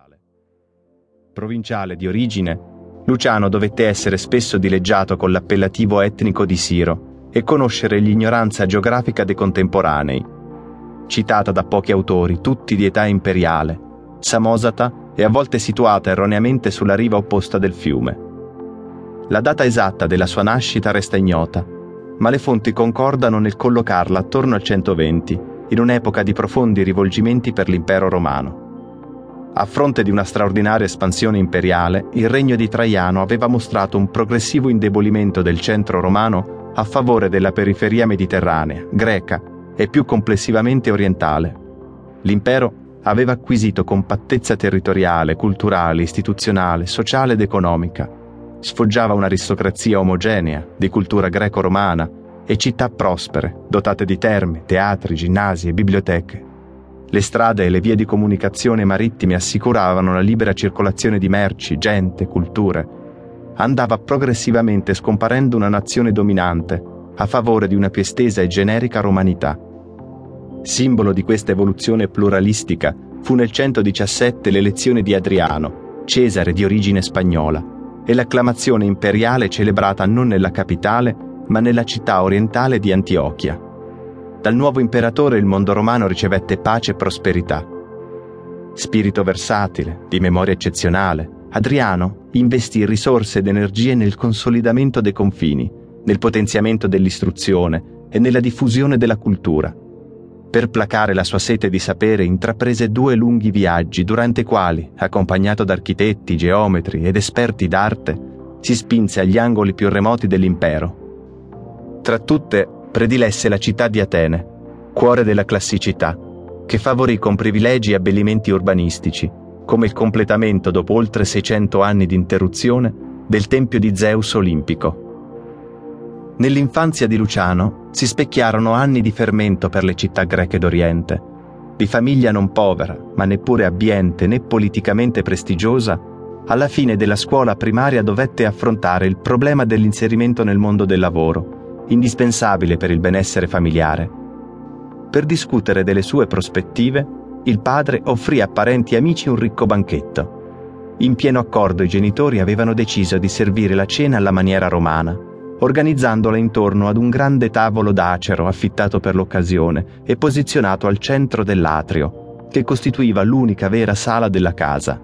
temporale. Provinciale di origine, Luciano dovette essere spesso dileggiato con l'appellativo etnico di Siro e conoscere l'ignoranza geografica dei contemporanei. Citata da pochi autori, tutti di età imperiale, Samosata è a volte situata erroneamente sulla riva opposta del fiume. La data esatta della sua nascita resta ignota, ma le fonti concordano nel collocarla attorno al 120, in un'epoca di profondi rivolgimenti per l'impero romano. A fronte di una straordinaria espansione imperiale, il regno di Traiano aveva mostrato un progressivo indebolimento del centro romano a favore della periferia mediterranea, greca e più complessivamente orientale. L'impero aveva acquisito compattezza territoriale, culturale, istituzionale, sociale ed economica. Sfoggiava un'aristocrazia omogenea, di cultura greco-romana, e città prospere, dotate di terme, teatri, ginnasi e biblioteche. Le strade e le vie di comunicazione marittime assicuravano la libera circolazione di merci, gente, culture. Andava progressivamente scomparendo una nazione dominante a favore di una più estesa e generica romanità. Simbolo di questa evoluzione pluralistica fu nel 117 l'elezione di Adriano, Cesare di origine spagnola, e l'acclamazione imperiale celebrata non nella capitale, ma nella città orientale di Antiochia. Dal nuovo imperatore il mondo romano ricevette pace e prosperità. Spirito versatile, di memoria eccezionale, Adriano investì risorse ed energie nel consolidamento dei confini, nel potenziamento dell'istruzione e nella diffusione della cultura. Per placare la sua sete di sapere intraprese due lunghi viaggi durante i quali, accompagnato da architetti, geometri ed esperti d'arte, si spinse agli angoli più remoti dell'impero. Tra tutte predilesse la città di Atene, cuore della classicità, che favorì con privilegi e abbellimenti urbanistici, come il completamento dopo oltre 600 anni di interruzione del tempio di Zeus olimpico. Nell'infanzia di Luciano si specchiarono anni di fermento per le città greche d'Oriente. Di famiglia non povera, ma neppure abbiente né politicamente prestigiosa, alla fine della scuola primaria dovette affrontare il problema dell'inserimento nel mondo del lavoro indispensabile per il benessere familiare. Per discutere delle sue prospettive, il padre offrì a parenti e amici un ricco banchetto. In pieno accordo i genitori avevano deciso di servire la cena alla maniera romana, organizzandola intorno ad un grande tavolo d'acero affittato per l'occasione e posizionato al centro dell'atrio, che costituiva l'unica vera sala della casa.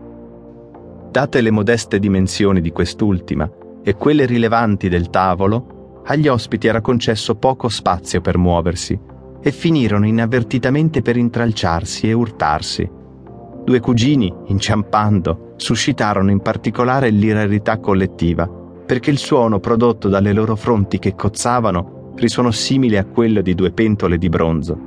Date le modeste dimensioni di quest'ultima e quelle rilevanti del tavolo, agli ospiti era concesso poco spazio per muoversi e finirono inavvertitamente per intralciarsi e urtarsi. Due cugini, inciampando, suscitarono in particolare l'irarità collettiva, perché il suono prodotto dalle loro fronti che cozzavano risuonò simile a quello di due pentole di bronzo.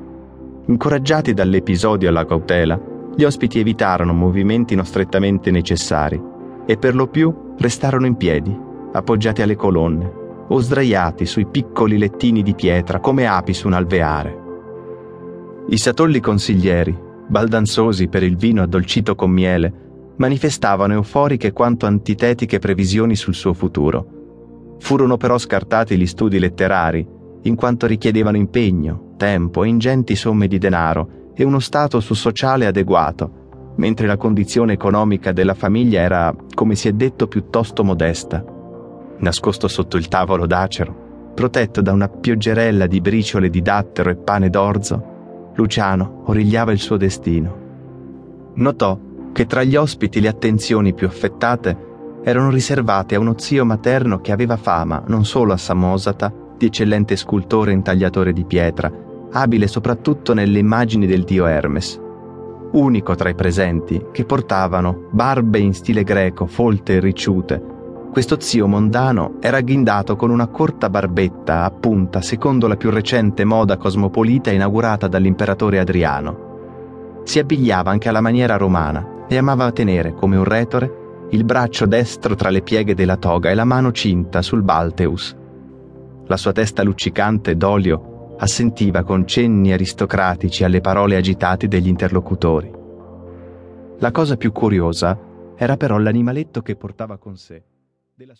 Incoraggiati dall'episodio alla cautela, gli ospiti evitarono movimenti non strettamente necessari e per lo più restarono in piedi, appoggiati alle colonne, o sdraiati sui piccoli lettini di pietra come api su un alveare. I satolli consiglieri, baldanzosi per il vino addolcito con miele, manifestavano euforiche quanto antitetiche previsioni sul suo futuro. Furono però scartati gli studi letterari, in quanto richiedevano impegno, tempo ingenti somme di denaro e uno status sociale adeguato, mentre la condizione economica della famiglia era, come si è detto, piuttosto modesta nascosto sotto il tavolo d'acero, protetto da una pioggerella di briciole di dattero e pane d'orzo, Luciano origliava il suo destino. Notò che tra gli ospiti le attenzioni più affettate erano riservate a uno zio materno che aveva fama non solo a Samosata di eccellente scultore e intagliatore di pietra, abile soprattutto nelle immagini del dio Hermes, unico tra i presenti che portavano barbe in stile greco folte e ricciute, questo zio mondano era ghindato con una corta barbetta a punta secondo la più recente moda cosmopolita inaugurata dall'imperatore Adriano. Si abbigliava anche alla maniera romana e amava tenere, come un retore, il braccio destro tra le pieghe della toga e la mano cinta sul balteus. La sua testa luccicante d'olio assentiva con cenni aristocratici alle parole agitate degli interlocutori. La cosa più curiosa era però l'animaletto che portava con sé della